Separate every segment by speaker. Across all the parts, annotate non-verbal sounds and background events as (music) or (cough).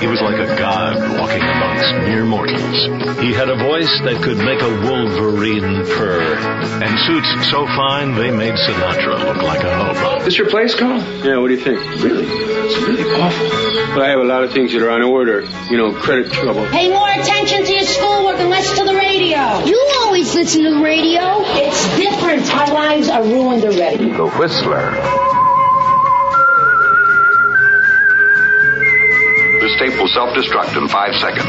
Speaker 1: He was like a god walking amongst mere mortals. He had a voice that could make a wolverine purr, and suits so fine they made Sinatra look like a hobo.
Speaker 2: This your place, Carl?
Speaker 3: Yeah, what do you think?
Speaker 2: Really? It's really awful.
Speaker 3: But I have a lot of things that are on order. You know, credit trouble.
Speaker 4: Pay more attention to your schoolwork and less to the radio.
Speaker 5: You always listen to the radio.
Speaker 4: It's different. Our lives are ruined already.
Speaker 1: The Whistler.
Speaker 6: Tape will self-destruct in five seconds.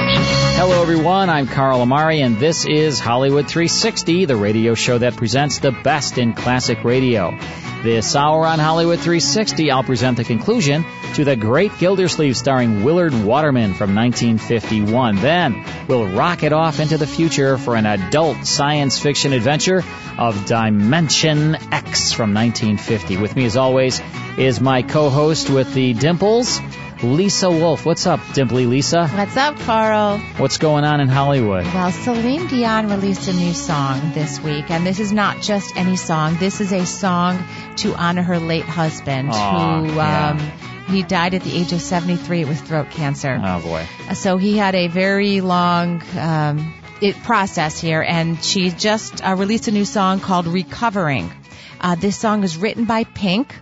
Speaker 7: Hello, everyone. I'm Carl Amari, and this is Hollywood 360, the radio show that presents the best in classic radio. This hour on Hollywood 360, I'll present the conclusion to The Great Gildersleeve starring Willard Waterman from 1951. Then we'll rocket off into the future for an adult science fiction adventure of Dimension X from 1950. With me, as always, is my co-host with the dimples, Lisa Wolf. What's up, Dimply Lisa?
Speaker 8: What's up, Carl?
Speaker 7: What's going on in Hollywood?
Speaker 8: Well, Celine Dion released a new song this week, and this is not just any song. This is a song to honor her late husband,
Speaker 7: Aw,
Speaker 8: who
Speaker 7: yeah.
Speaker 8: um, he died at the age of 73 with throat cancer.
Speaker 7: Oh boy.
Speaker 8: So he had a very long um, it, process here, and she just uh, released a new song called "Recovering." Uh, this song is written by Pink,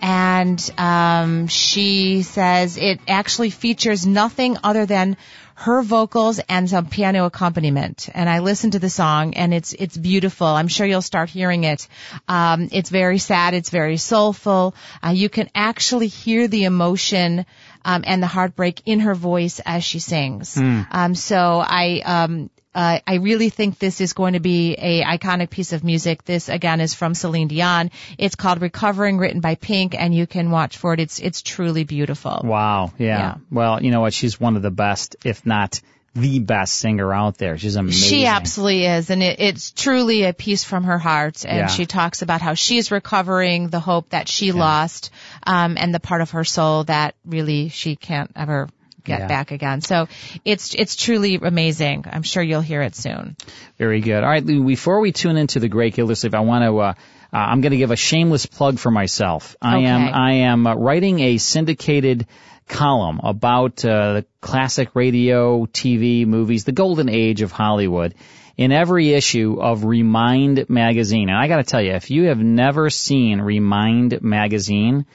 Speaker 8: and um, she says it actually features nothing other than her vocals and some piano accompaniment. And I listened to the song, and it's it's beautiful. I'm sure you'll start hearing it. Um, it's very sad. It's very soulful. Uh, you can actually hear the emotion um, and the heartbreak in her voice as she sings. Um, so I um, uh, I really think this is going to be a iconic piece of music. This again is from Celine Dion. It's called "Recovering," written by Pink, and you can watch for it. It's it's truly beautiful.
Speaker 7: Wow. Yeah.
Speaker 8: Yeah.
Speaker 7: Well, you know what? She's one of the best, if not the best singer out there. She's amazing.
Speaker 8: She absolutely is, and it, it's truly a piece from her heart. And
Speaker 7: Yeah.
Speaker 8: she talks about how she's recovering, the hope that she lost, um, and the part of her soul that really she can't ever get
Speaker 7: Yeah.
Speaker 8: back again. So it's it's truly amazing. I'm sure you'll hear it soon.
Speaker 7: Very good. All right, Lou, before we tune into the Great Gildersleeve, I want to. Uh, uh, I'm going to give a shameless plug for myself. I am I am uh, writing a syndicated column about uh, the classic radio, TV, movies, the golden age of Hollywood. In every issue of Remind magazine, and I got to tell you, if you have never seen Remind magazine,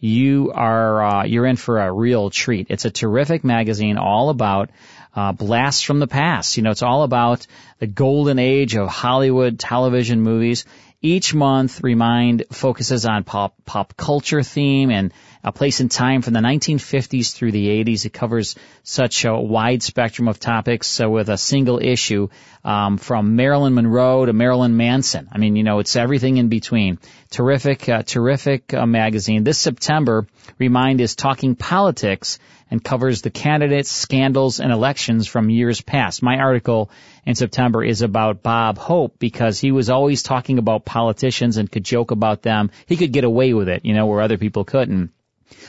Speaker 7: you are uh, you're in for a real treat. It's a terrific magazine, all about uh, blasts from the past. You know, it's all about the golden age of Hollywood television movies. Each month, Remind focuses on pop pop culture theme and a place and time from the 1950s through the 80s. It covers such a wide spectrum of topics so with a single issue um, from Marilyn Monroe to Marilyn Manson. I mean, you know, it's everything in between. Terrific, uh, terrific uh, magazine. This September, Remind is talking politics and covers the candidates, scandals, and elections from years past. My article in September is about Bob Hope because he was always talking about politicians and could joke about them. He could get away with it, you know, where other people couldn't.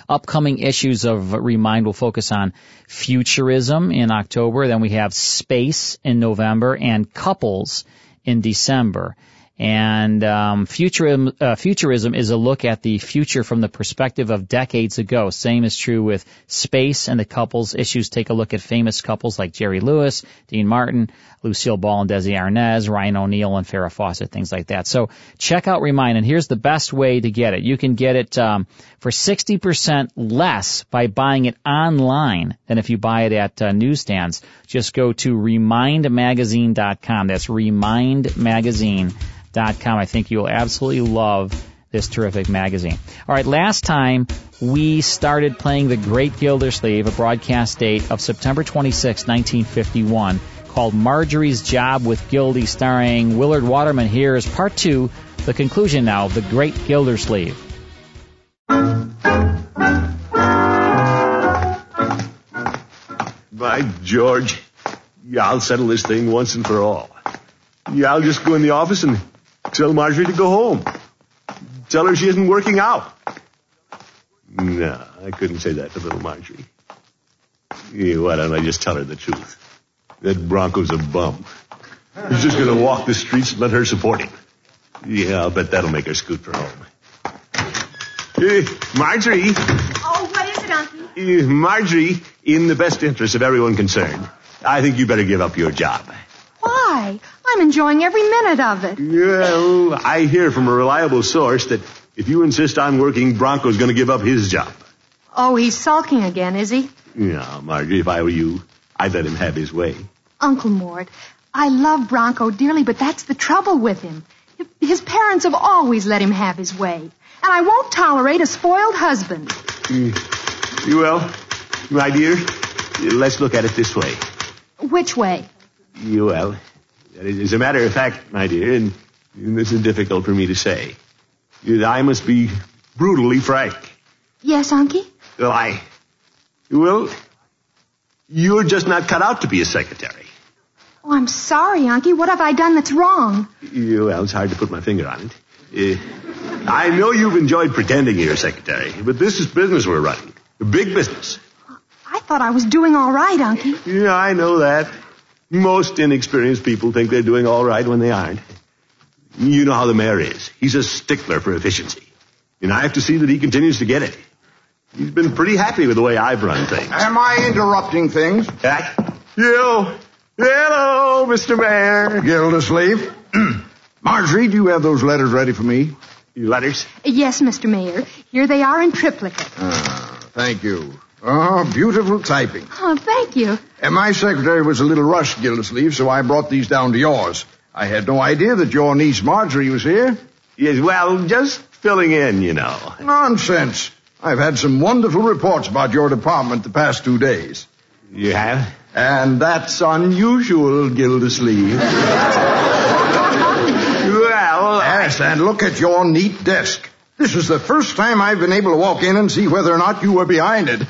Speaker 7: Upcoming issues of Remind will focus on futurism in October. Then we have space in November and couples in December. And um, futurism, uh, futurism is a look at the future from the perspective of decades ago. Same is true with space and the couples. Issues take a look at famous couples like Jerry Lewis, Dean Martin, Lucille Ball and Desi Arnaz, Ryan O'Neal and Farrah Fawcett, things like that. So check out Remind, and here's the best way to get it. You can get it um, for 60% less by buying it online than if you buy it at uh, newsstands. Just go to remindmagazine.com. That's remindmagazine.com. I think you'll absolutely love this terrific magazine. All right, last time we started playing The Great Gildersleeve, a broadcast date of September 26, 1951, called Marjorie's Job with Gildy, starring Willard Waterman. Here is part two, the conclusion now of The Great Gildersleeve.
Speaker 9: By George, yeah, I'll settle this thing once and for all. Yeah, I'll just go in the office and tell Marjorie to go home. Tell her she isn't working out. No, I couldn't say that to little Marjorie. Yeah, why don't I just tell her the truth? That Bronco's a bum. He's just gonna walk the streets and let her support him. Yeah, I'll bet that'll make her scoot for home. Uh, Marjorie,
Speaker 5: Oh, what is it, Unky?
Speaker 9: uh, Marjorie, in the best interest of everyone concerned, I think you better give up your job.
Speaker 5: Why? I'm enjoying every minute of it.
Speaker 9: Well, I hear from a reliable source that if you insist on working, Bronco's going to give up his job.
Speaker 5: Oh, he's sulking again, is he?
Speaker 9: Yeah, Marjorie, if I were you, I'd let him have his way.
Speaker 5: Uncle Mort, I love Bronco dearly, but that's the trouble with him. His parents have always let him have his way. And I won't tolerate a spoiled husband. Mm.
Speaker 9: Well, my dear, let's look at it this way.
Speaker 5: Which way?
Speaker 9: Well, as a matter of fact, my dear, and, and this is difficult for me to say, I must be brutally frank.
Speaker 5: Yes, Unky?
Speaker 9: Well, I, well, you're just not cut out to be a secretary.
Speaker 5: Oh, I'm sorry, Unky. What have I done that's wrong?
Speaker 9: Well, it's hard to put my finger on it. Uh, I know you've enjoyed pretending you're a secretary, but this is business we're running. A big business.
Speaker 5: I thought I was doing all right, Unky.
Speaker 9: Yeah, I know that. Most inexperienced people think they're doing all right when they aren't. You know how the mayor is. He's a stickler for efficiency. And I have to see that he continues to get it. He's been pretty happy with the way I've run things.
Speaker 10: Am I interrupting things?
Speaker 9: Jack? You. Hello, Mr. Mayor.
Speaker 10: Gildersleeve. (clears throat) Marjorie, do you have those letters ready for me?
Speaker 9: Letters?
Speaker 5: Yes, Mr. Mayor. Here they are in triplicate.
Speaker 10: Ah, thank you. Oh, beautiful typing.
Speaker 5: Oh, thank you.
Speaker 10: And my secretary was a little rushed, Gildersleeve, so I brought these down to yours. I had no idea that your niece Marjorie was here.
Speaker 9: Yes, well, just filling in, you know.
Speaker 10: Nonsense. I've had some wonderful reports about your department the past two days.
Speaker 9: You have?
Speaker 10: And that's unusual, Gildersleeve. (laughs)
Speaker 9: well,
Speaker 10: yes, and look at your neat desk. This is the first time I've been able to walk in and see whether or not you were behind it. (laughs)
Speaker 9: That's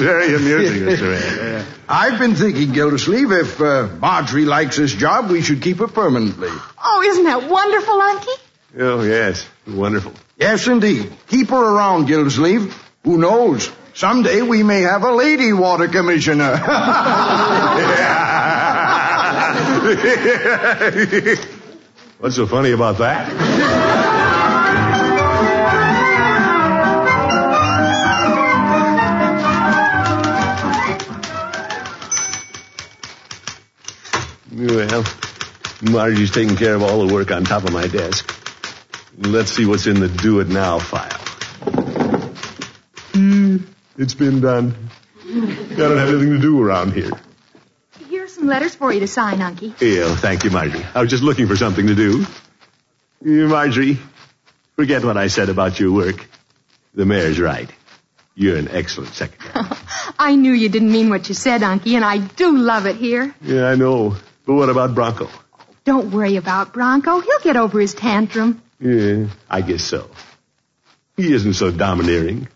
Speaker 9: very amusing, Mr. Mayor. (laughs)
Speaker 10: I've been thinking, Gildersleeve, if uh, Marjorie likes this job, we should keep her permanently.
Speaker 5: Oh, isn't that wonderful, Unky?
Speaker 9: Oh, yes. Wonderful.
Speaker 10: Yes, indeed. Keep her around, Gildersleeve. Who knows? Someday we may have a lady water commissioner. (laughs)
Speaker 9: What's so funny about that? Well, Margie's taking care of all the work on top of my desk. Let's see what's in the do it now file. Hmm, it's been done. I don't have anything to do around here.
Speaker 5: Some letters for you to sign, Unky.
Speaker 9: Yeah, thank you, Marjorie. I was just looking for something to do. Yeah, Marjorie, forget what I said about your work. The mayor's right. You're an excellent secretary. (laughs)
Speaker 5: I knew you didn't mean what you said, Unky, and I do love it here.
Speaker 9: Yeah, I know. But what about Bronco?
Speaker 5: Don't worry about Bronco. He'll get over his tantrum.
Speaker 9: Yeah, I guess so. He isn't so domineering.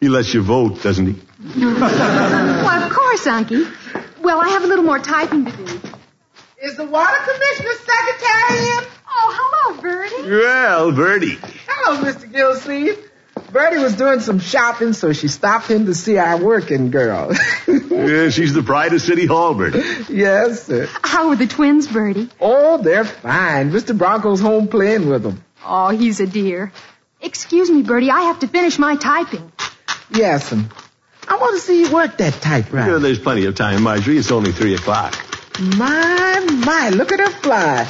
Speaker 9: He lets you vote, doesn't he? (laughs)
Speaker 5: well, of course, Unky. Well, I have a little more typing to do.
Speaker 11: Is the water commissioner secretary in?
Speaker 5: Oh, hello, Birdie.
Speaker 9: Well, Birdie.
Speaker 11: Hello, Mr. Gilsleeve. Birdie was doing some shopping, so she stopped in to see our working girl. (laughs)
Speaker 9: yeah, she's the pride of City Hall, Birdie.
Speaker 11: yes, sir.
Speaker 5: How are the twins, Birdie?
Speaker 11: Oh, they're fine. Mr. Bronco's home playing with them.
Speaker 5: Oh, he's a dear. Excuse me, Birdie, I have to finish my typing.
Speaker 11: Yes, and I want to see you work that typewriter.
Speaker 9: Yeah, there's plenty of time, Marjorie. It's only three o'clock.
Speaker 11: My, my, look at her fly.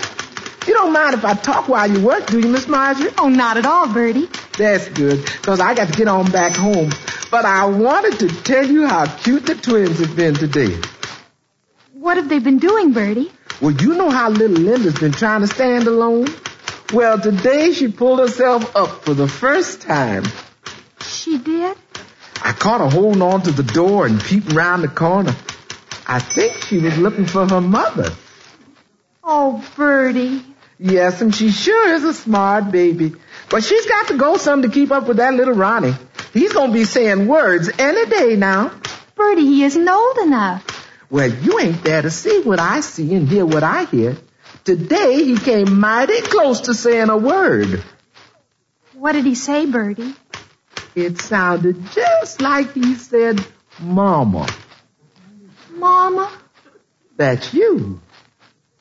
Speaker 11: You don't mind if I talk while you work, do you, Miss Marjorie?
Speaker 5: Oh, not at all, Birdie.
Speaker 11: That's good, because I got to get on back home. But I wanted to tell you how cute the twins have been today.
Speaker 5: What have they been doing, Birdie?
Speaker 11: Well, you know how little Linda's been trying to stand alone? Well, today she pulled herself up for the first time.
Speaker 5: She did?
Speaker 11: I caught her holding on to the door and peeping round the corner. I think she was looking for her mother.
Speaker 5: Oh, Birdie.
Speaker 11: Yes, and she sure is a smart baby. But she's got to go some to keep up with that little Ronnie. He's going to be saying words any day now.
Speaker 5: Birdie, he isn't old enough.
Speaker 11: Well, you ain't there to see what I see and hear what I hear. Today he came mighty close to saying a word.
Speaker 5: What did he say, Birdie?
Speaker 11: It sounded just like he said, Mama.
Speaker 5: Mama?
Speaker 11: That's you.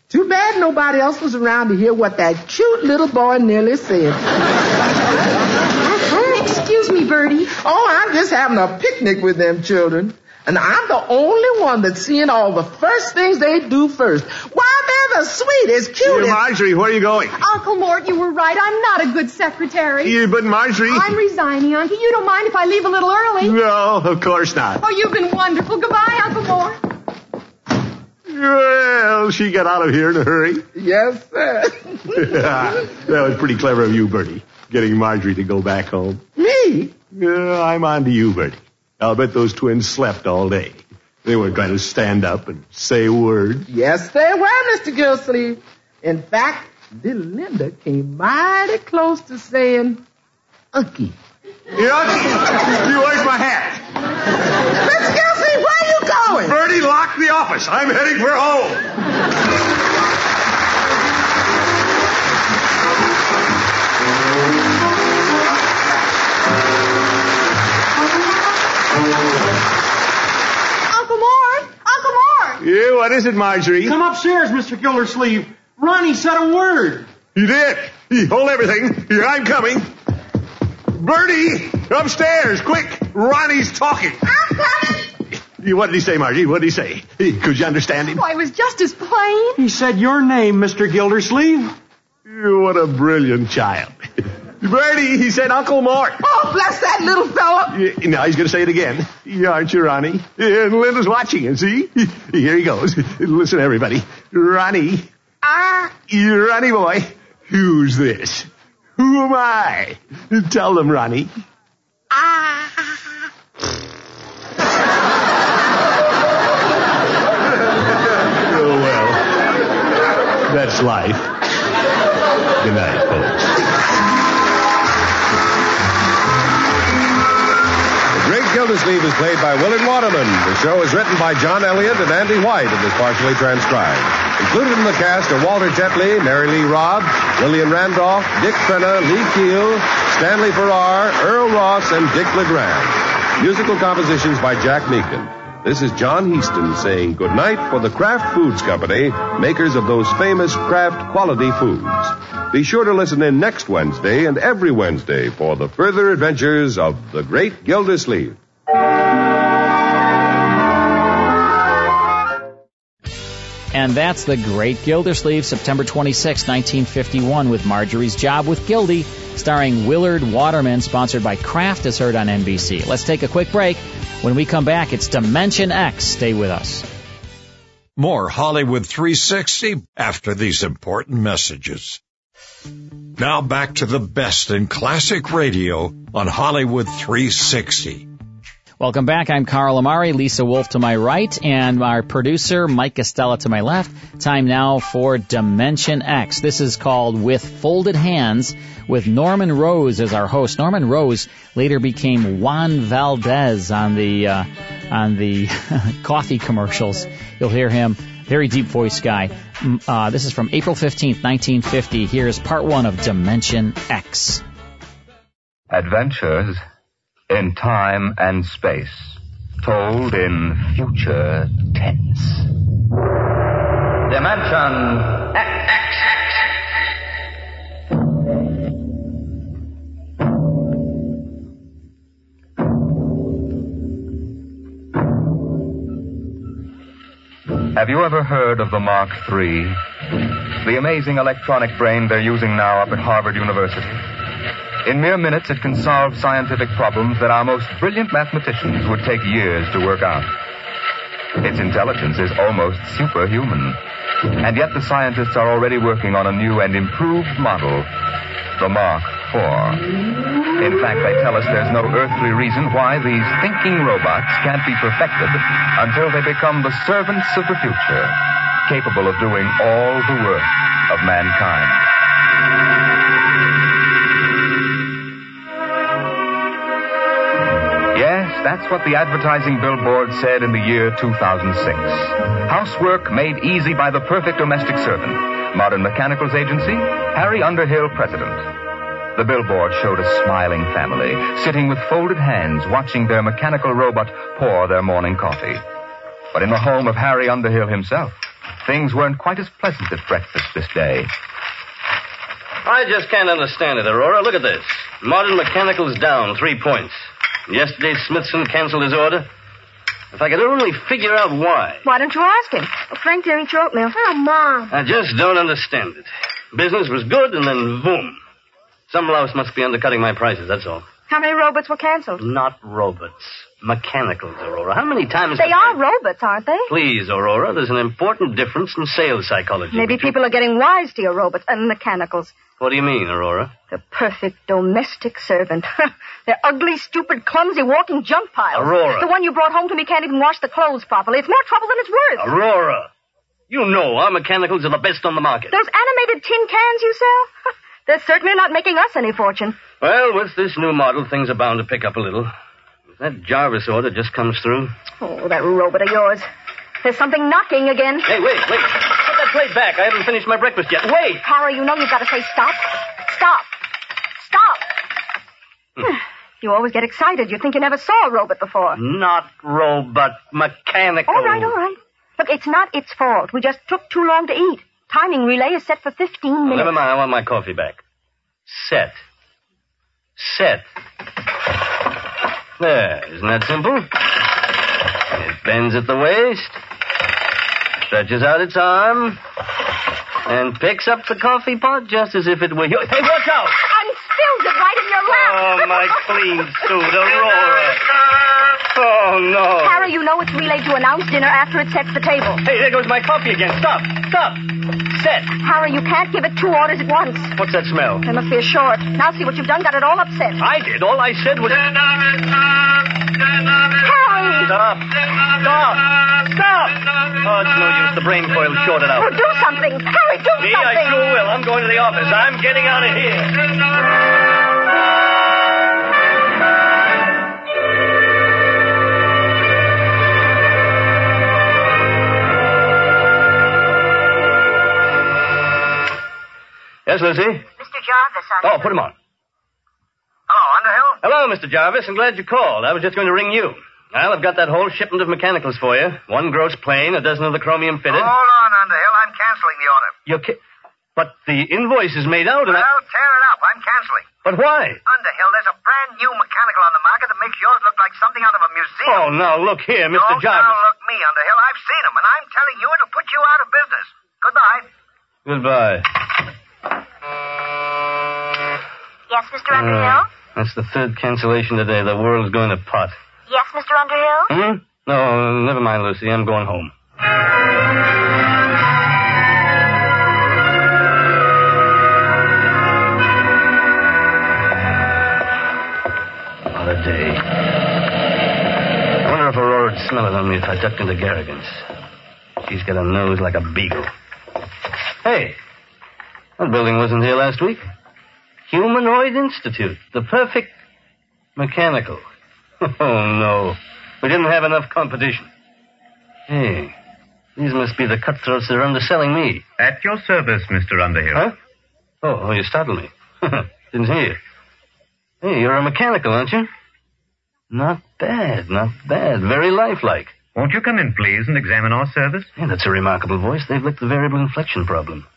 Speaker 11: Too bad nobody else was around to hear what that cute little boy nearly said. (laughs)
Speaker 5: Excuse me, Birdie.
Speaker 11: Oh, I'm just having a picnic with them children. And I'm the only one that's seeing all the first things they do first. Why, they're the sweetest, cutest.
Speaker 9: Hey, Marjorie, where are you going?
Speaker 5: Uncle Mort, you were right. I'm not a good secretary.
Speaker 9: Yeah, but Marjorie.
Speaker 5: I'm resigning, Uncle. You don't mind if I leave a little early?
Speaker 9: No, of course not.
Speaker 5: Oh, you've been wonderful. Goodbye, Uncle Mort.
Speaker 9: Well, she got out of here in a hurry.
Speaker 11: Yes, sir. (laughs)
Speaker 9: that was pretty clever of you, Birdie, getting Marjorie to go back home.
Speaker 11: Me?
Speaker 9: Yeah, I'm on to you, Birdie. I'll bet those twins slept all day. They weren't going to stand up and say a word.
Speaker 11: Yes, they were, Mr. Gillsleeve. In fact, little Linda came mighty close to saying, Unky.
Speaker 9: Yeah? You where's (laughs) my hat?
Speaker 11: Mr. Gillsleeve, where are you going?
Speaker 9: Birdie, lock the office. I'm heading for home.
Speaker 5: Uncle Mort! Uncle Mort!
Speaker 9: Yeah, what is it, Marjorie?
Speaker 12: Come upstairs, Mr. Gildersleeve. Ronnie said a word.
Speaker 9: You did. He hold everything. Here, I'm coming. Birdie, upstairs, quick. Ronnie's talking.
Speaker 5: I'm coming!
Speaker 9: What did he say, Margie? What did he say? Could you understand him?
Speaker 5: Oh, Why, it was just as plain.
Speaker 12: He said your name, Mr. Gildersleeve.
Speaker 9: What a brilliant child. (laughs) Birdie, he said Uncle Mort.
Speaker 11: Oh, bless that little fella.
Speaker 9: Yeah, Now he's going to say it again. Yeah, Aren't you, Ronnie? And Linda's watching him, see? Here he goes. Listen, everybody. Ronnie. Ah, Ronnie boy. Who's this? Who am I? Tell them, Ronnie. Ah. oh, well. That's life. Good night, folks.
Speaker 13: Gildersleeve is played by Willard Waterman. The show is written by John Elliott and Andy White and is partially transcribed. Included in the cast are Walter Tetley, Marylee Robb, Lillian Randolph, Dick Crenna, Lee Keel, Stanley Farrar, Earle Ross, and Dick LeGrand. Musical compositions by Jack Meakin. This is John Hiestand saying good night for the Kraft Foods Company, makers of those famous Kraft quality foods. Be sure to listen in next Wednesday and every Wednesday for the further adventures of the great Gildersleeve.
Speaker 7: And that's The Great Gildersleeve, September 26, 1951, with Marjorie's Job with Gildy, starring Willard Waterman, sponsored by Kraft, as heard on NBC. Let's take a quick break. When we come back, it's Dimension X. Stay with us.
Speaker 14: More Hollywood 360 after these important messages. Now back to the best in classic radio on Hollywood 360.
Speaker 7: Welcome back. I'm Carl Amari, Lisa Wolf to my right, and our producer, Mike Costello to my left. Time now for Dimension X. This is called With Folded Hands, with Norman Rose as our host. Norman Rose later became Juan Valdez on the, uh, on the (laughs) coffee commercials. You'll hear him. Very deep voice guy. Mm, Uh, this is from April 15th, 1950. Here's part one of Dimension X.
Speaker 15: Adventures in time and space, told in future tense. Dimension X. Have you ever heard of the Mark III? The amazing electronic brain they're using now up at Harvard University? In mere minutes, it can solve scientific problems that our most brilliant mathematicians would take years to work out. Its intelligence is almost superhuman. And yet the scientists are already working on a new and improved model, the Mark IV. In fact, they tell us there's no earthly reason why these thinking robots can't be perfected until they become the servants of the future, capable of doing all the work of mankind. That's what the advertising billboard said in the year 2006. Housework made easy by the perfect domestic servant. Modern Mechanicals Agency, Harry Underhill, President. The billboard showed a smiling family, sitting with folded hands, watching their mechanical robot pour their morning coffee. But in the home of Harry Underhill himself, things weren't quite as pleasant at breakfast this day.
Speaker 16: I just can't understand it, Aurora. Look at this. Modern Mechanical's down three points. Yesterday, Smithson canceled his order. If I could only figure out why.
Speaker 17: Why don't you ask him? Well, Frank didn't eat your oatmeal. Oh, Mom.
Speaker 16: I just don't understand it. Business was good, and then boom. Some louse must be undercutting my prices, that's all.
Speaker 17: How many robots were canceled?
Speaker 16: Not robots. Mechanicals, Aurora. How many times...
Speaker 17: They are robots, aren't they?
Speaker 16: Please, Aurora, there's an important difference in sales psychology.
Speaker 17: Maybe people are getting wise to your robots and mechanicals.
Speaker 16: What do you mean, Aurora?
Speaker 17: The perfect domestic servant. (laughs) They're ugly, stupid, clumsy, walking junk piles.
Speaker 16: Aurora.
Speaker 17: The one you brought home to me can't even wash the clothes properly. It's more trouble than it's worth.
Speaker 16: Aurora! You know our mechanicals are the best on the market.
Speaker 17: Those animated tin cans you sell? (laughs) They're certainly not making us any fortune.
Speaker 16: Well, with this new model, things are bound to pick up a little. That Jarvis order just comes through.
Speaker 17: Oh, that robot of yours. There's something knocking again.
Speaker 16: Hey, wait, wait. Put back. I haven't finished my breakfast yet. Wait!
Speaker 17: Harry, you know you've got to say stop. Stop. Stop.
Speaker 16: Hmm. (sighs)
Speaker 17: You always get excited. You think you never saw a robot before.
Speaker 16: Not robot, mechanical.
Speaker 17: All right, all right. Look, it's not its fault. We just took too long to eat. Timing relay is set for 15 minutes.
Speaker 16: Well, never mind. I want my coffee back. Set. Set. There. Isn't that simple? It bends at the waist, stretches out its arm, and picks up the coffee pot just as if it were yours. Hey, watch out!
Speaker 17: And spills it right in your lap.
Speaker 16: Oh, my clean suit, Aurora. Oh, no.
Speaker 17: Harry, you know it's relay to announce dinner after it sets the table.
Speaker 16: Hey, there goes my coffee again. Stop. Stop. Set.
Speaker 17: Harry, you can't give it two orders at once.
Speaker 16: What's that smell?
Speaker 17: There must be a short. Now see what you've done. Got it all upset.
Speaker 16: I did. All I said was... Stop. Stop. Stop. Oh, it's no use. The brain coil's shorted out.
Speaker 17: Oh, do something. Harry, do
Speaker 16: Me,
Speaker 17: something.
Speaker 16: I sure will. I'm going to the office. I'm getting out of here. Yes, Lucy?
Speaker 18: Mr. Jarvis, on
Speaker 16: Oh, put him on.
Speaker 18: Hello, Underhill?
Speaker 16: Hello, Mr. Jarvis. I'm glad you called. I was just going to ring you. Well, I've got that whole shipment of mechanicals for you. One gross plane, a dozen of the chromium fitted.
Speaker 18: Hold on, Underhill. I'm canceling the order.
Speaker 16: You're ki- But the invoice is made out and
Speaker 18: well,
Speaker 16: I...
Speaker 18: tear it up. I'm canceling.
Speaker 16: But why?
Speaker 18: Underhill, there's a brand new mechanical on the market that makes yours look like something out of a museum.
Speaker 16: Oh, now look here, Mr.
Speaker 18: Don't
Speaker 16: Jarvis.
Speaker 18: now look me, Underhill. I've seen them, and I'm telling you it'll put you out of business. Goodbye.
Speaker 16: Goodbye.
Speaker 18: Yes, Mr.
Speaker 16: Uh, that's the third cancellation today. The world's going to pot.
Speaker 18: Mr. Underhill?
Speaker 16: Hmm? No, never mind, Lucy. I'm going home. What a day. I wonder if Aurora'd smell it on me if I ducked into Garrigan's. She's got a nose like a beagle. Hey, that building wasn't here last week. Humanoid Institute. The perfect mechanical. (laughs) Oh, no. We didn't have enough competition. Hey, these must be the cutthroats that are underselling me.
Speaker 19: At your service, Mr. Underhill.
Speaker 16: Huh? Oh, oh you startled me. (laughs) Didn't hear you. Hey, you're a mechanical, aren't you? Not bad, not bad. Very lifelike.
Speaker 19: Won't you come in, please, and examine our service?
Speaker 16: Yeah, that's a remarkable voice. They've licked the variable inflection problem.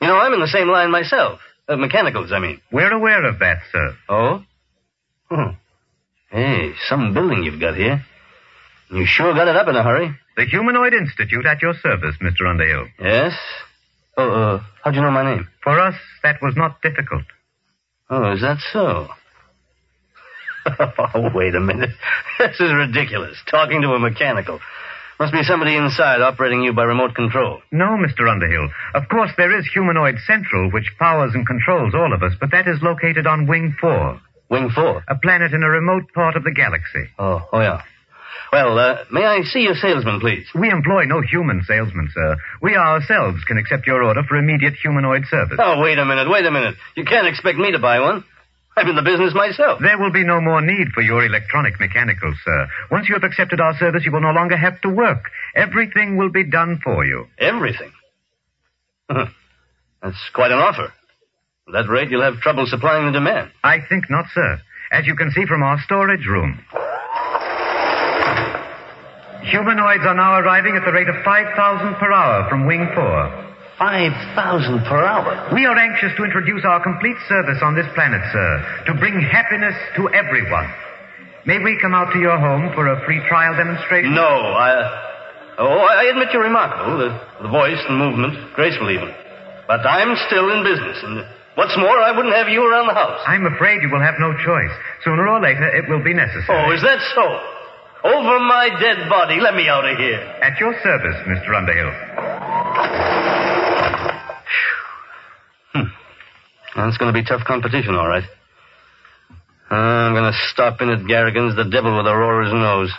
Speaker 16: You know, I'm in the same line myself. Uh, mechanicals, I mean.
Speaker 19: We're aware of that, sir.
Speaker 16: Oh? Hmm. Hey, some building you've got here. You sure got it up in a hurry.
Speaker 19: The Humanoid Institute at your service, Mr. Underhill.
Speaker 16: Yes? Oh, uh, how'd you know my name?
Speaker 19: For us, that was not difficult.
Speaker 16: Oh, is that so? (laughs) oh, wait a minute. (laughs) This is ridiculous. Talking to a mechanical. Must be somebody inside operating you by remote control.
Speaker 19: No, Mr. Underhill. Of course, there is Humanoid Central, which powers and controls all of us, but that is located on Wing 4.
Speaker 16: Wing 4?
Speaker 19: A planet in a remote part of the galaxy.
Speaker 16: Oh, oh yeah. Well, uh, may I see your salesman, please?
Speaker 19: We employ no human salesman, sir. We ourselves can accept your order for immediate humanoid service.
Speaker 16: Oh, wait a minute, wait a minute. You can't expect me to buy one. I'm in the business myself.
Speaker 19: There will be no more need for your electronic mechanicals, sir. Once you have accepted our service, you will no longer have to work. Everything will be done for you.
Speaker 16: Everything? (laughs) That's quite an offer. At that rate, you'll have trouble supplying the demand.
Speaker 19: I think not, sir. As you can see from our storage room. Humanoids are now arriving at the rate of 5,000 per hour from Wing 4.
Speaker 16: 5,000 per hour?
Speaker 19: We are anxious to introduce our complete service on this planet, sir, to bring happiness to everyone. May we come out to your home for a free trial demonstration?
Speaker 16: No, I. Oh, I admit you're remarkable. The, the voice and movement, graceful even. But I'm still in business, and what's more, I wouldn't have you around the house.
Speaker 19: I'm afraid you will have no choice. Sooner or later, it will be necessary.
Speaker 16: Oh, is that so? Over my dead body. Let me out of here.
Speaker 19: At your service, Mr. Underhill.
Speaker 16: Hmm. That's going to be tough competition, all right. I'm going to stop in at Garrigan's, the devil with Aurora's nose.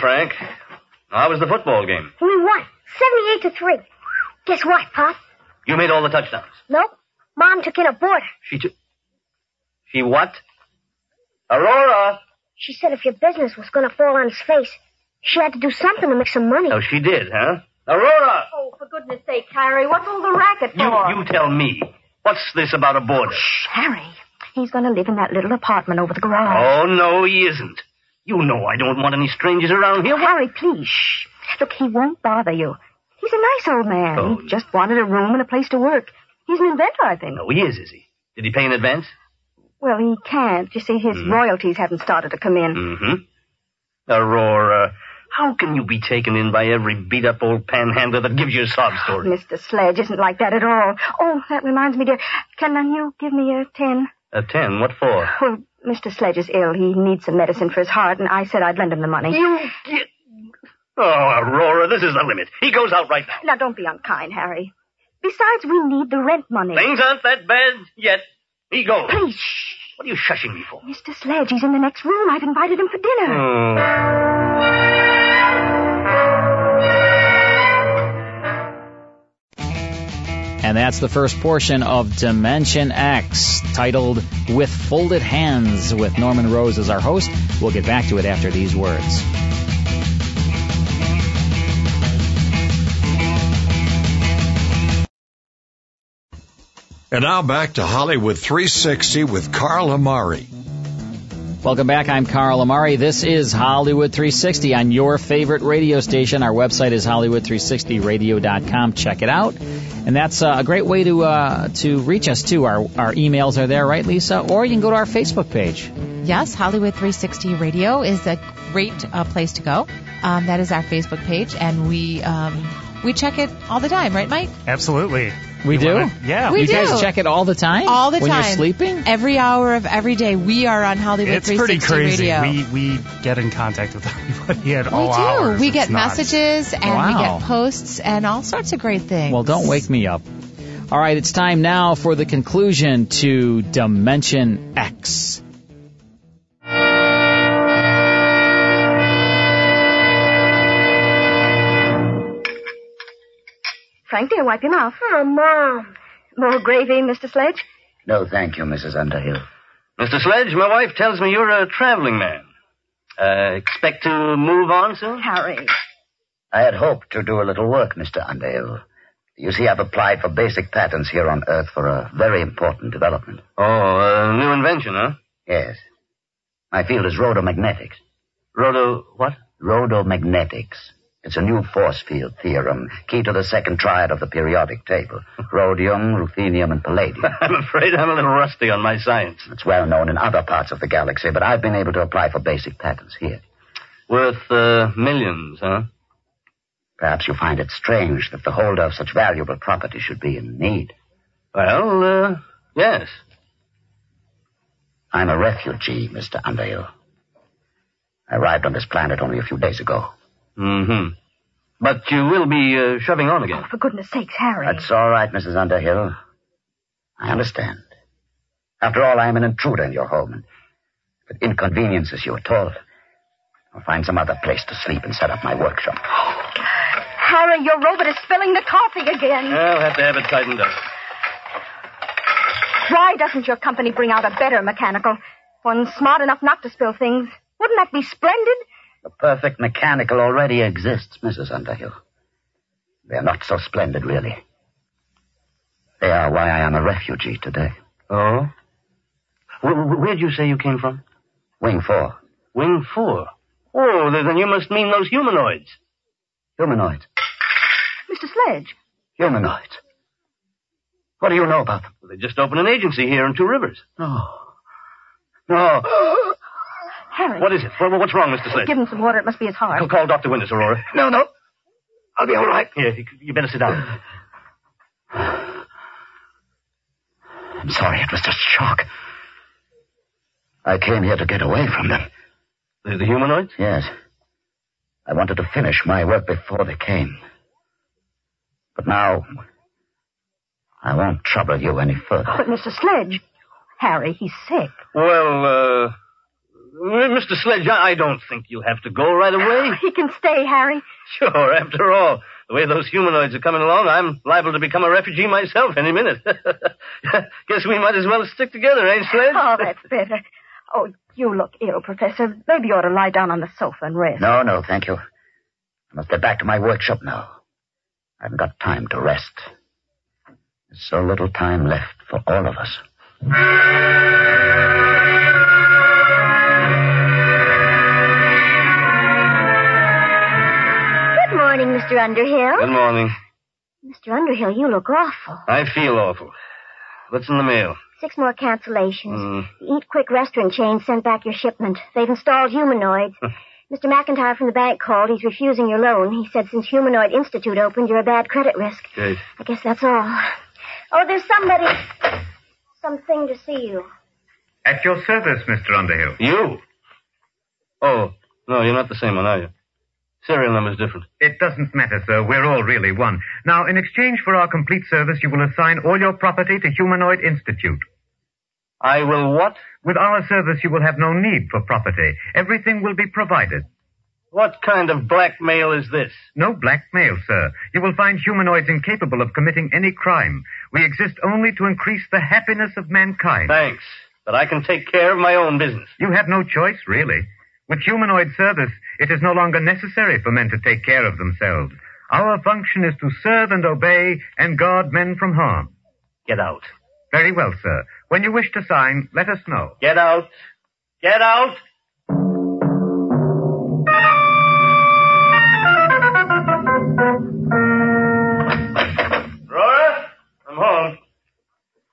Speaker 16: Frank. How was the football game?
Speaker 17: We won. 78 to 3. Guess what, Pop?
Speaker 16: You made all the touchdowns.
Speaker 17: Nope. Mom took in a boarder.
Speaker 16: She took. She what? Aurora!
Speaker 17: She said if your business was going to fall on its face, she had to do something to make some money.
Speaker 16: Oh, she did, huh? Aurora!
Speaker 20: Oh, for goodness sake, Harry, what's all the racket for?
Speaker 16: You, you tell me. What's this about a boarder?
Speaker 17: Harry, he's going to live in that little apartment over the garage.
Speaker 16: Oh, no, he isn't. You know I don't want any strangers around here.
Speaker 17: Harry, please. Shh. Look, he won't bother you. He's a nice old man.
Speaker 16: Oh.
Speaker 17: He just wanted a room and a place to work. He's an inventor, I think.
Speaker 16: Oh, he is, is he? Did he pay in advance?
Speaker 17: Well, he can't. You see, his
Speaker 16: Hmm.
Speaker 17: royalties haven't started to come in.
Speaker 16: Mm-hmm. Aurora, how can you be taken in by every beat-up old panhandler that gives you a sob story? (laughs)
Speaker 17: Mr. Sledge isn't like that at all. Oh, that reminds me, dear. Can you give me a ten?
Speaker 16: A ten? What for?
Speaker 17: Well, Mr. Sledge is ill. He needs some medicine for his heart, and I said I'd lend him the money.
Speaker 16: You get... Oh, Aurora, this is the limit. He goes out right now.
Speaker 17: Now, don't be unkind, Harry. Besides, we need the rent money.
Speaker 16: Things aren't that bad yet. He goes.
Speaker 17: Please, shh.
Speaker 16: What are you shushing me for?
Speaker 17: Mr. Sledge, he's in the next room. I've invited him for dinner.
Speaker 16: Oh.
Speaker 7: And that's the first portion of Dimension X, titled With Folded Hands, with Norman Rose as our host. We'll get back to it after these words.
Speaker 14: And now back to Hollywood 360 with Carl Amari.
Speaker 7: Welcome back. I'm Carl Amari. This is Hollywood 360 on your favorite radio station. Our website is Hollywood360radio.com. Check it out. And that's uh, a great way to uh, to reach us too. Our our emails are there, right, Lisa? Or you can go to our Facebook page.
Speaker 8: Yes, Hollywood 360 Radio is a great uh, place to go. Um, that is our Facebook page, and we um, we check it all the time, right, Mike?
Speaker 21: Absolutely.
Speaker 7: We do.
Speaker 21: wanna- yeah.
Speaker 8: We
Speaker 7: you
Speaker 8: do.
Speaker 7: guys check it all the time.
Speaker 8: All the
Speaker 7: when
Speaker 8: time.
Speaker 7: you're sleeping.
Speaker 8: Every hour of every day, we are on Hollywood
Speaker 21: It's pretty
Speaker 8: 360
Speaker 21: crazy.
Speaker 8: Radio.
Speaker 21: We we get in contact with (laughs) everybody at
Speaker 8: We
Speaker 21: all
Speaker 8: do.
Speaker 21: hours.
Speaker 8: We
Speaker 21: It's
Speaker 8: get
Speaker 21: nuts.
Speaker 8: messages and we get posts and all sorts of great things.
Speaker 7: Well, don't wake me up. All right, it's time now for the conclusion to Dimension X.
Speaker 17: Frank, dear, wipe your mouth. Oh, Mom. More gravy, Mr. Sledge?
Speaker 16: No, thank you, Mrs. Underhill. Mr. Sledge, my wife tells me you're a traveling man. Uh, expect to move on soon?
Speaker 17: Harry.
Speaker 22: I had hoped to do a little work, Mr. Underhill. You see, I've applied for basic patents here on Earth for a very important development.
Speaker 16: Oh, a new invention, huh?
Speaker 22: Yes. My field is rhodomagnetics.
Speaker 16: Rhodo, what?
Speaker 22: Rhodomagnetics. It's a new force field theorem, key to the second triad of the periodic table. (laughs) Rhodium, ruthenium, and palladium. (laughs)
Speaker 16: I'm afraid I'm a little rusty on my science.
Speaker 22: It's well known in other parts of the galaxy, but I've been able to apply for basic patents here.
Speaker 16: Worth, uh, millions, huh?
Speaker 22: Perhaps you find it strange that the holder of such valuable property should be in need.
Speaker 16: Well, uh, yes.
Speaker 22: I'm a refugee, Mr. Underhill. I arrived on this planet only a few days ago.
Speaker 16: Mm-hmm. But you will be, uh, shoving on again.
Speaker 17: For goodness sakes, Harry.
Speaker 22: That's all right, Mrs. Underhill. I understand. After all, I am an intruder in your home, and if it inconveniences you at all, I'll find some other place to sleep and set up my workshop.
Speaker 17: Harry, your robot is spilling the coffee again.
Speaker 16: I'll have to have it tightened up.
Speaker 17: Why doesn't your company bring out a better mechanical? One smart enough not to spill things. Wouldn't that be splendid?
Speaker 22: The perfect mechanical already exists, Mrs. Underhill. They're not so splendid, really. They are why I am a refugee today.
Speaker 16: Oh? Where, where'd you say you came from?
Speaker 22: Wing 4.
Speaker 16: Wing 4? Oh, then you must mean those humanoids.
Speaker 22: Humanoids.
Speaker 17: Mr. Sledge.
Speaker 22: Humanoids. What do you know about them?
Speaker 16: They just opened an agency here in Two Rivers.
Speaker 22: No. No.
Speaker 17: Harry.
Speaker 16: What is it? What- What's wrong, Mr. Sledge?
Speaker 17: Give him some water. It must be his heart.
Speaker 16: Call, call Dr. Winters, Aurora.
Speaker 22: No, no. I'll be all right.
Speaker 16: Here, you, you better sit down.
Speaker 22: I'm sorry, it was just shock. I came here to get away from them.
Speaker 16: The, the humanoids?
Speaker 22: Yes. I wanted to finish my work before they came. But now, I won't trouble you any further.
Speaker 17: But Mr. Sledge. Harry, he's sick.
Speaker 16: Well, uh, Mr. Sledge, I I don't think you'll have to go right away. (laughs)
Speaker 17: He can stay, Harry.
Speaker 16: Sure, after all, the way those humanoids are coming along, I'm liable to become a refugee myself any minute. (laughs) Guess we might as well stick together, ain't Sledge?
Speaker 17: Oh, that's better. Oh, you look ill, Professor. Maybe you ought to lie down on the sofa and rest.
Speaker 22: No, no, thank you. I must get back to my workshop now. I haven't got time to rest. There's so little time left for all of us.
Speaker 23: Mr. Underhill.
Speaker 16: Good morning.
Speaker 23: Mr. Underhill, you look awful.
Speaker 16: I feel awful. What's in the mail?
Speaker 23: Six more cancellations.
Speaker 16: Hmm.
Speaker 23: The Eat Quick restaurant chain sent back your shipment. They've installed humanoids. Mr. McIntyre from the bank called. He's refusing your loan. He said since Humanoid Institute opened, you're a bad credit risk.
Speaker 16: Great.
Speaker 23: I guess that's all. Oh, there's somebody. Something to see you.
Speaker 19: At your service, Mr. Underhill.
Speaker 16: You? Oh, no, you're not the same one, are you? Serial number's different.
Speaker 19: It doesn't matter, sir. We're all really one. Now, in exchange for our complete service, you will assign all your property to Humanoid Institute.
Speaker 16: I will what?
Speaker 19: With our service, you will have no need for property. Everything will be provided.
Speaker 16: What kind of blackmail is this?
Speaker 19: No blackmail, sir. You will find humanoids incapable of committing any crime. We exist only to increase the happiness of mankind.
Speaker 16: Thanks. But I can take care of my own business.
Speaker 19: You have no choice, really. With humanoid service, it is no longer necessary for men to take care of themselves. Our function is to serve and obey and guard men from harm.
Speaker 16: Get out.
Speaker 19: Very well, sir. When you wish to sign, let us know.
Speaker 16: Get out. Get out. Aurora, I'm home.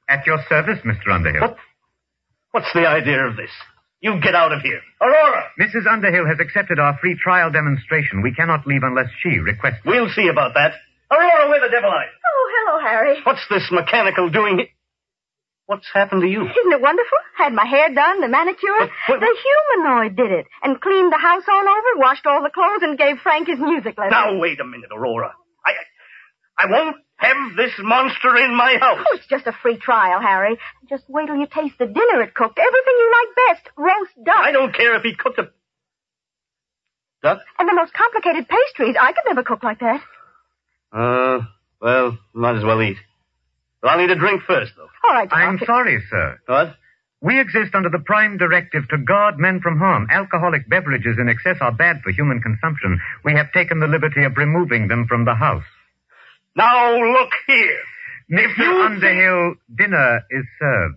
Speaker 19: At your service, Mr. Underhill.
Speaker 16: What? What's the idea of this? You get out of here. Aurora!
Speaker 19: Mrs. Underhill has accepted our free trial demonstration. We cannot leave unless she requests.
Speaker 16: We'll see about that. Aurora, where the devil are you?
Speaker 17: Oh, hello, Harry.
Speaker 16: What's this mechanical doing here? What's happened to you?
Speaker 17: Isn't it wonderful? Had my hair done, the manicure. The humanoid did it. And cleaned the house all over, washed all the clothes, and gave Frank his music lesson.
Speaker 16: Now, wait a minute, Aurora. I, I won't have this monster in my house.
Speaker 17: Oh, it's just a free trial, Harry. Just wait till you taste the dinner it cooked. Everything you like best. Roast duck.
Speaker 16: I don't care if he cooked a duck.
Speaker 17: And the most complicated pastries. I could never cook like that.
Speaker 16: Uh, well, might as well eat. But I'll need a drink first, though.
Speaker 17: All right,
Speaker 19: I'm sorry, sir.
Speaker 16: What?
Speaker 19: We exist under the prime directive to guard men from harm. Alcoholic beverages in excess are bad for human consumption. We have taken the liberty of removing them from the house.
Speaker 16: Now look here.
Speaker 19: Mr. Underhill, dinner is served.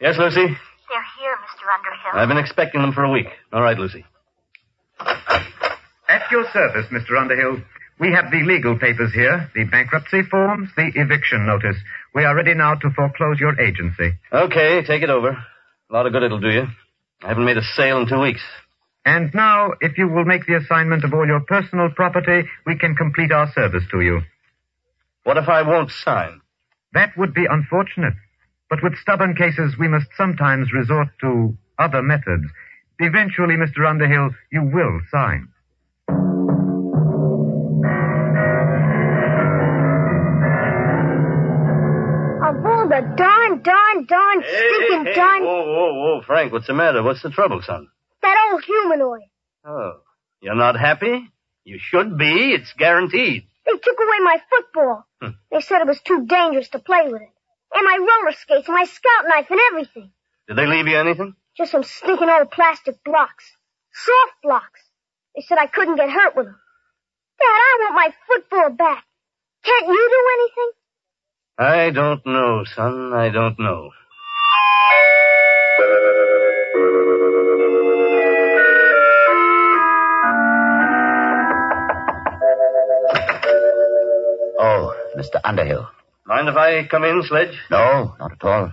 Speaker 16: Yes, Lucy?
Speaker 23: They're here, Mr. Underhill.
Speaker 16: I've been expecting them for a week. All right, Lucy.
Speaker 19: At your service, Mr. Underhill. We have the legal papers here, the bankruptcy forms, the eviction notice. We are ready now to foreclose your agency.
Speaker 16: Okay, take it over. A lot of good it'll do you. I haven't made a sale in two weeks.
Speaker 19: And now, if you will make the assignment of all your personal property, we can complete our service to you.
Speaker 16: What if I won't sign?
Speaker 19: That would be unfortunate. But with stubborn cases, we must sometimes resort to other methods. Eventually, Mr. Underhill, you will sign.
Speaker 23: Darn, darn, darn, stinking
Speaker 16: hey,
Speaker 23: darn...
Speaker 16: Whoa, whoa, whoa, Frank, what's the matter? What's the trouble, son?
Speaker 23: That old humanoid.
Speaker 16: Oh, you're not happy? You should be. It's guaranteed.
Speaker 23: They took away my football.
Speaker 16: Hmm.
Speaker 23: They said it was too dangerous to play with it. And my roller skates and my scout knife and everything.
Speaker 16: Did they leave you anything?
Speaker 23: Just some stinking old plastic blocks. Soft blocks. They said I couldn't get hurt with them. Dad, I want my football back. Can't you do anything?
Speaker 16: I don't know, son. I don't know.
Speaker 22: Oh, Mr. Underhill.
Speaker 16: Mind if I come in, Sledge?
Speaker 22: No, not at all.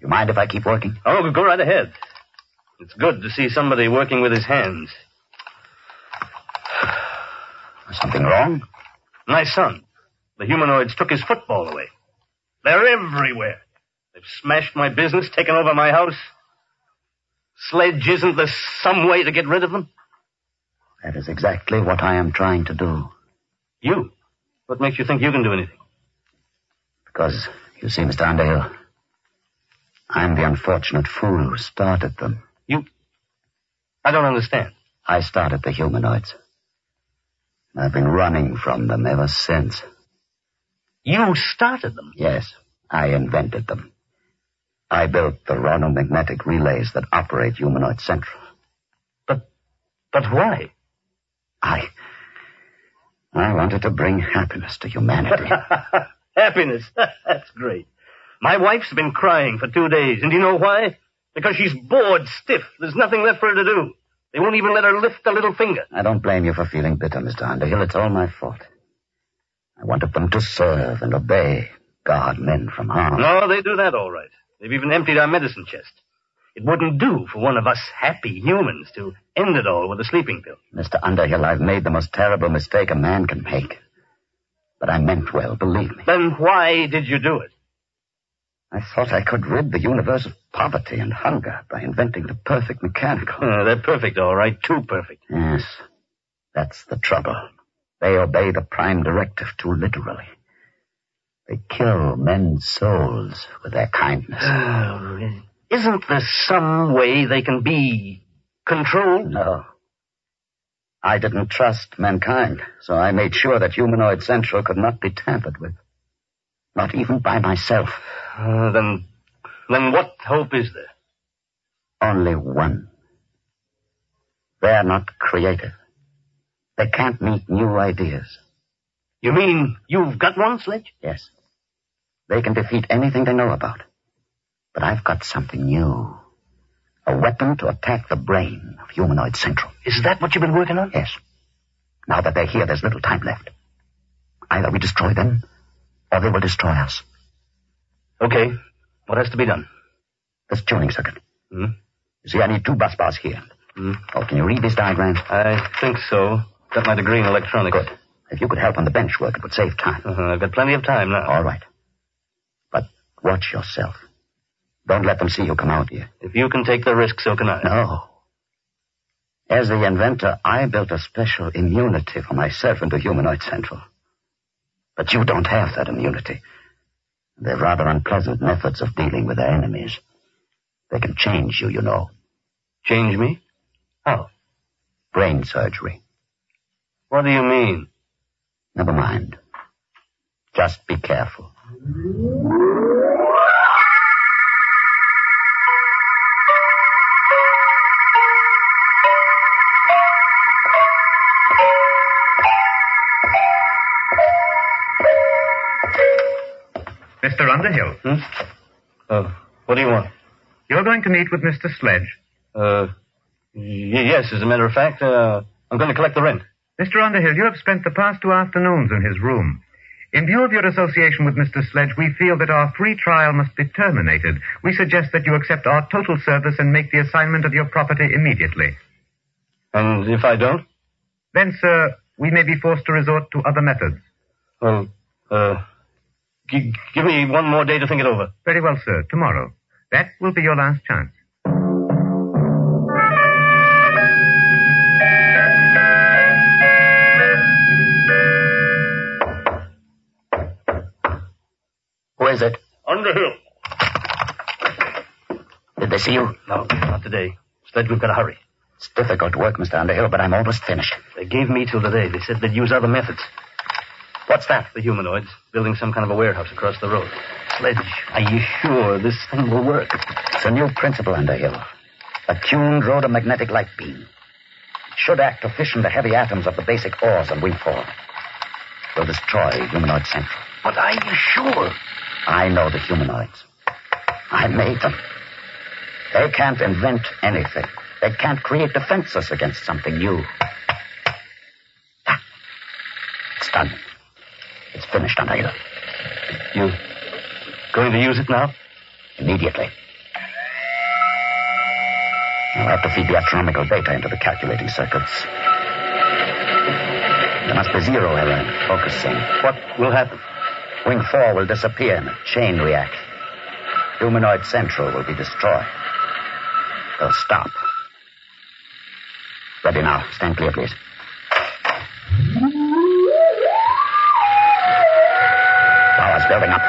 Speaker 22: You mind if I keep working?
Speaker 16: Oh, go right ahead. It's good to see somebody working with his hands.
Speaker 22: Something wrong?
Speaker 16: My son. The humanoids took his football away. They're everywhere. They've smashed my business, taken over my house. Sledge, isn't there some way to get rid of them?
Speaker 22: That is exactly what I am trying to do.
Speaker 16: You? What makes you think you can do anything?
Speaker 22: Because, you see, Mr. Underhill, I'm the unfortunate fool who started them.
Speaker 16: You? I don't understand.
Speaker 22: I started the humanoids. I've been running from them ever since.
Speaker 16: You started them?
Speaker 22: Yes, I invented them. I built the rhodomagnetic relays that operate Humanoid Central.
Speaker 16: But, but why?
Speaker 22: I, I wanted to bring happiness to humanity. (laughs)
Speaker 16: happiness? (laughs) That's great. My wife's been crying for two days, and do you know why? Because she's bored stiff. There's nothing left for her to do. They won't even let her lift a little finger.
Speaker 22: I don't blame you for feeling bitter, Mr. Underhill. It's all my fault. I wanted them to serve and obey, guard men from harm.
Speaker 16: No, they do that all right. They've even emptied our medicine chest. It wouldn't do for one of us happy humans to end it all with a sleeping pill.
Speaker 22: Mr. Underhill, I've made the most terrible mistake a man can make. But I meant well, believe me.
Speaker 16: Then why did you do it?
Speaker 22: I thought I could rid the universe of poverty and hunger by inventing the perfect mechanical.
Speaker 16: Uh, they're perfect, all right. Too perfect.
Speaker 22: Yes. That's the trouble. They obey the prime directive too literally. They kill men's souls with their kindness.
Speaker 16: Isn't there some way they can be controlled?
Speaker 22: No. I didn't trust mankind, so I made sure that Humanoid Central could not be tampered with. Not even by myself.
Speaker 16: Uh, then, then what hope is there?
Speaker 22: Only one. They're not creative. They can't meet new ideas.
Speaker 16: You mean you've got one, Sledge?
Speaker 22: Yes. They can defeat anything they know about. But I've got something new. A weapon to attack the brain of Humanoid Central.
Speaker 16: Is that what you've been working on?
Speaker 22: Yes. Now that they're here, there's little time left. Either we destroy them, or they will destroy us.
Speaker 16: Okay. What has to be done?
Speaker 22: This tuning circuit.
Speaker 16: Hmm?
Speaker 22: You see, I need two bus bars here.
Speaker 16: Hmm?
Speaker 22: Oh, can you read this diagram?
Speaker 16: I think so. Got my degree in electronics.
Speaker 22: Good. If you could help on the bench work, it would save time.
Speaker 16: Uh-huh. I've got plenty of time now.
Speaker 22: All right. But watch yourself. Don't let them see you come out here.
Speaker 16: If you can take the risk, so can I.
Speaker 22: No. As the inventor, I built a special immunity for myself into Humanoid Central. But you don't have that immunity. They're rather unpleasant methods of dealing with their enemies. They can change you, you know.
Speaker 16: Change me? How?
Speaker 22: Brain surgery.
Speaker 16: What do you mean?
Speaker 22: Never mind. Just be careful.
Speaker 19: Mr. Underhill.
Speaker 16: Hmm? Uh, what do you want?
Speaker 19: You're going to meet with Mr. Sledge.
Speaker 16: Uh, y- yes, as a matter of fact, uh, I'm going to collect the rent.
Speaker 19: Mr. Underhill, you have spent the past two afternoons in his room. In view of your association with Mr. Sledge, we feel that our free trial must be terminated. We suggest that you accept our total service and make the assignment of your property immediately.
Speaker 16: And if I don't?
Speaker 19: Then, sir, we may be forced to resort to other methods.
Speaker 16: Well, uh, g- give me one more day to think it over.
Speaker 19: Very well, sir. Tomorrow. That will be your last chance.
Speaker 22: Is it?
Speaker 16: Underhill.
Speaker 22: Did they see you?
Speaker 16: No, not today. Sledge, we've got to hurry.
Speaker 22: It's difficult work, Mr. Underhill, but I'm almost finished.
Speaker 16: They gave me till today. They said they'd use other methods.
Speaker 22: What's that?
Speaker 16: The humanoids building some kind of a warehouse across the road. Sledge, are you sure this thing will work?
Speaker 22: It's a new principle, Underhill. A tuned rhodomagnetic light beam. It should act to fission the heavy atoms of the basic ores on Wing 4. Will destroy Humanoid Central.
Speaker 16: But are you sure?
Speaker 22: I know the humanoids. I made them. They can't invent anything. They can't create defenses against something new. Ah. It's done. It's finished, Underhill.
Speaker 16: You going to use it now?
Speaker 22: Immediately. I'll have to feed the astronomical data into the calculating circuits. There must be zero error in focusing.
Speaker 16: What will happen?
Speaker 22: Wing 4 will disappear in a chain reaction. Humanoid Central will be destroyed. They'll stop. Ready now. Stand clear, please. Power's building up.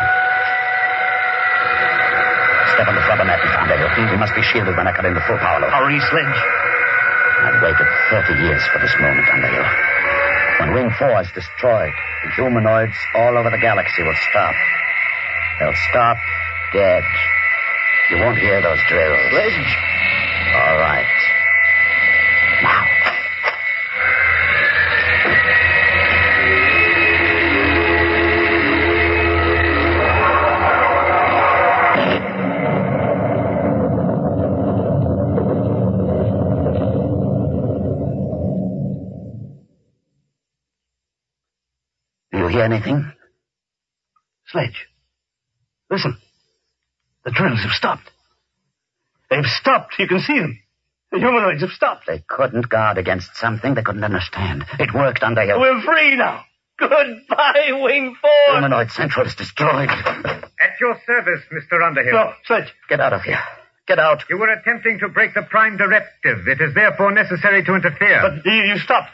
Speaker 22: Step on the rubber mat and Underhill. We must be shielded when I cut into full power load.
Speaker 16: Hurry, Sledge.
Speaker 22: I've waited 30 years for this moment, Underhill. When Wing 4 is destroyed, the humanoids all over the galaxy will stop. They'll stop dead. You won't hear those drills.
Speaker 16: Sledge.
Speaker 22: All right. Anything?
Speaker 16: Sledge. Listen. The drills have stopped. They've stopped. You can see them. The humanoids have stopped.
Speaker 22: They couldn't guard against something they couldn't understand. It worked under your...
Speaker 16: We're free now. Goodbye, Wing 4.
Speaker 22: Humanoid Central is destroyed.
Speaker 19: At your service, Mr. Underhill.
Speaker 16: No, Sledge.
Speaker 22: Get out of here. Get out.
Speaker 19: You were attempting to break the prime directive. It is therefore necessary to interfere.
Speaker 16: But you, you stopped.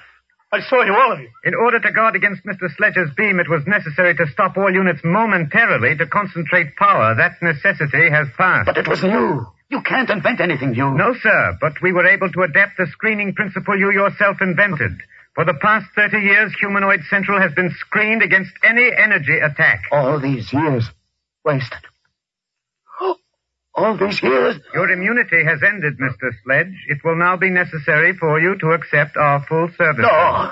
Speaker 16: I saw you, all of you.
Speaker 19: In order to guard against Mr. Sledge's beam, it was necessary to stop all units momentarily to concentrate power. That necessity has passed.
Speaker 22: But it was new. You can't invent anything new.
Speaker 19: No, sir, but we were able to adapt the screening principle you yourself invented. For the past 30 years, Humanoid Central has been screened against any energy attack.
Speaker 22: All these years wasted. All these years?
Speaker 19: Your immunity has ended, Mr. Sledge. It will now be necessary for you to accept our full service.
Speaker 22: No.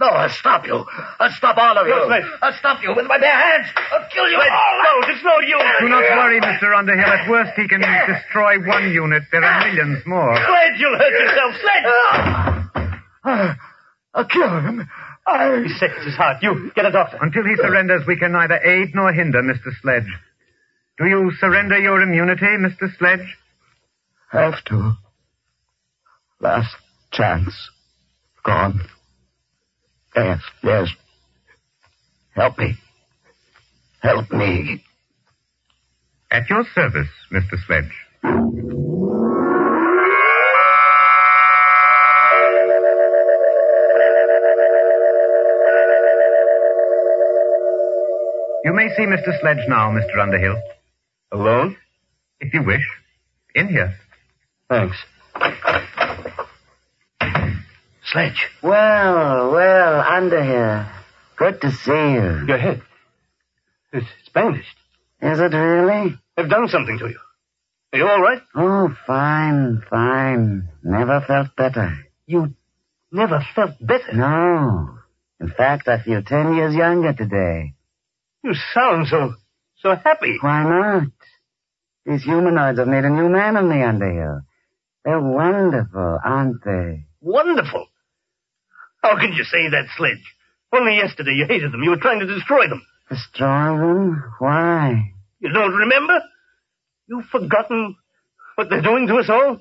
Speaker 22: No, I'll stop you. I'll stop all of you.
Speaker 16: No, Sledge.
Speaker 22: I'll stop you with my bare hands. I'll kill you
Speaker 16: Sledge,
Speaker 22: all.
Speaker 16: no, it's no use.
Speaker 19: Do not worry, Mr. Underhill. At worst, he can destroy one unit. There are millions more.
Speaker 16: Sledge, you'll hurt yourself. Sledge! Ah.
Speaker 22: I'll kill him. I...
Speaker 16: He's sick. His heart. You, get a doctor.
Speaker 19: Until he surrenders, we can neither aid nor hinder Mr. Sledge. Do you surrender your immunity, Mr. Sledge?
Speaker 22: Have to. Last chance. Gone. Yes, yes. Help me. Help me.
Speaker 19: At your service, Mr. Sledge. You may see Mr. Sledge now, Mr. Underhill.
Speaker 16: Alone?
Speaker 19: If you wish. In here.
Speaker 16: Thanks. Sledge.
Speaker 22: Well, well, Underhill. Good to see you.
Speaker 16: Your head. It's, it's bandaged.
Speaker 22: Is it really?
Speaker 16: They've done something to you. Are you all right?
Speaker 22: Oh, fine, fine. Never felt better.
Speaker 16: You never felt better.
Speaker 22: No. In fact, I feel ten years younger today.
Speaker 16: You sound so, so happy.
Speaker 22: Why not? These humanoids have made a new man of me, Underhill. They're wonderful, aren't they?
Speaker 16: Wonderful. How can you say that, Sledge? Only yesterday you hated them. You were trying to destroy them.
Speaker 22: Destroy them? Why?
Speaker 16: You don't remember? You've forgotten what they're doing to us all?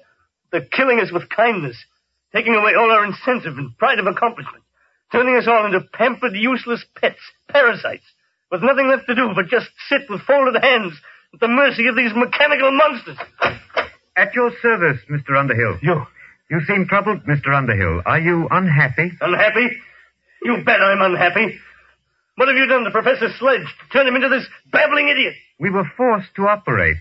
Speaker 16: They're killing us with kindness, taking away all our incentive and pride of accomplishment, turning us all into pampered, useless pets, parasites, with nothing left to do but just sit with folded hands at the mercy of these mechanical monsters.
Speaker 19: At your service, Mr. Underhill.
Speaker 16: You.
Speaker 19: You seem troubled, Mr. Underhill. Are you unhappy?
Speaker 16: Unhappy? You bet I'm unhappy. What have you done to Professor Sledge to turn him into this babbling idiot?
Speaker 19: We were forced to operate.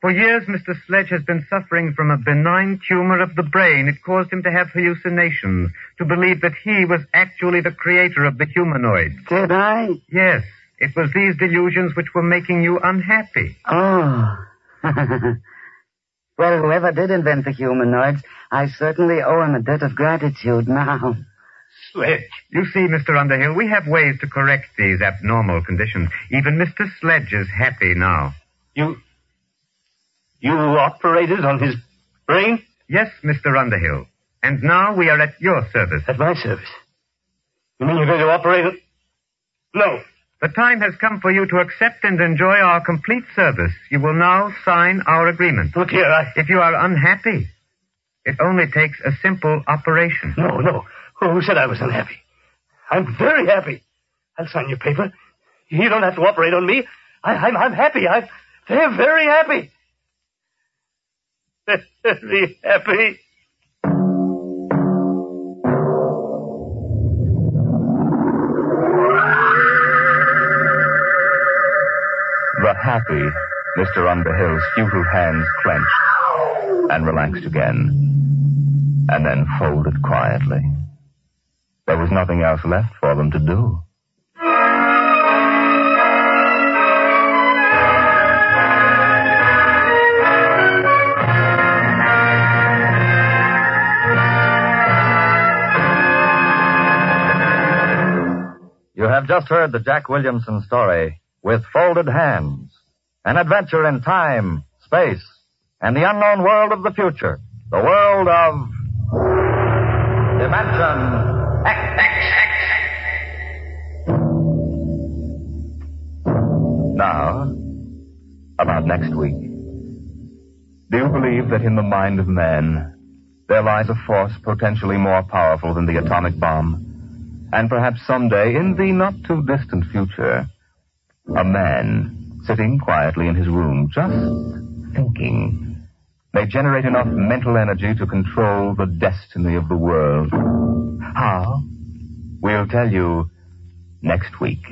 Speaker 19: For years, Mr. Sledge has been suffering from a benign tumor of the brain. It caused him to have hallucinations, to believe that he was actually the creator of the humanoid.
Speaker 22: Did I?
Speaker 19: Yes. It was these delusions which were making you unhappy.
Speaker 22: Oh. (laughs) well, whoever did invent the humanoids, I certainly owe him a debt of gratitude now.
Speaker 19: Sledge. You see, Mr. Underhill, we have ways to correct these abnormal conditions. Even Mr. Sledge is happy now.
Speaker 16: You. You operated on his brain?
Speaker 19: Yes, Mr. Underhill. And now we are at your service.
Speaker 16: At my service? You mean you're going to operate it? No.
Speaker 19: The time has come for you to accept and enjoy our complete service. You will now sign our agreement.
Speaker 16: Look here, I...
Speaker 19: If you are unhappy, it only takes a simple operation.
Speaker 16: No, no. Who said I was unhappy? I'm very happy. I'll sign your paper. You don't have to operate on me. I, I'm, I'm happy. I'm very, very happy. (laughs) Very happy.
Speaker 15: Happy Mr. Underhill's futile hands clenched and relaxed again, and then folded quietly. There was nothing else left for them to do.
Speaker 24: You have just heard the Jack Williamson story, With Folded Hands. An adventure in time, space, and the unknown world of the future. The world of Dimension X.
Speaker 15: Now, about next week. Do you believe that in the mind of man there lies a force potentially more powerful than the atomic bomb? And perhaps someday, in the not too distant future, a man sitting quietly in his room, just thinking, may generate enough mental energy to control the destiny of the world. How? We'll tell you next week.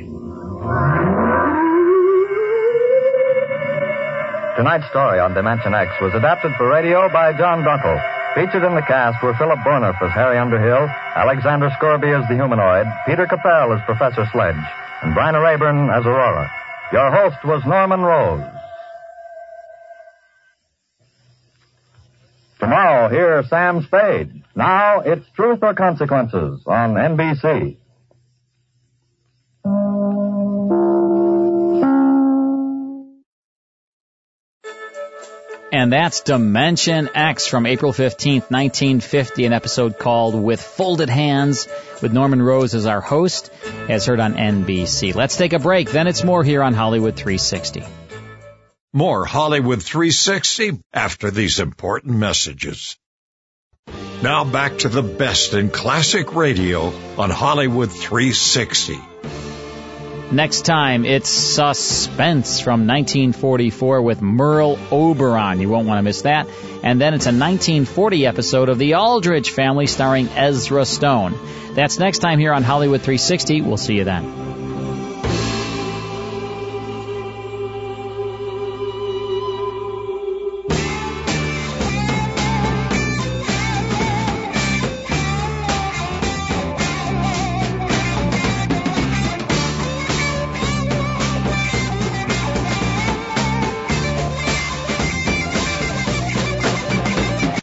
Speaker 24: Tonight's story on Dimension X was adapted for radio by John Dunkel. Featured in the cast were Philip Bourneuf as Harry Underhill, Alexander Scourby as the humanoid, Peter Capell as Professor Sledge, and Bryna Raeburn as Aurora. Your host was Norman Rose. Tomorrow, hear Sam Spade. Now, it's Truth or Consequences on NBC.
Speaker 7: And that's Dimension X from April 15th, 1950, an episode called With Folded Hands, with Norman Rose as our host, as heard on NBC. Let's take a break, then it's more here on Hollywood 360.
Speaker 14: More Hollywood 360 after these important messages. Now back to the best in classic radio on Hollywood 360.
Speaker 7: Next time, it's Suspense from 1944 with Merle Oberon. You won't want to miss that. And then it's a 1940 episode of The Aldrich Family starring Ezra Stone. That's next time here on Hollywood 360. We'll see you then.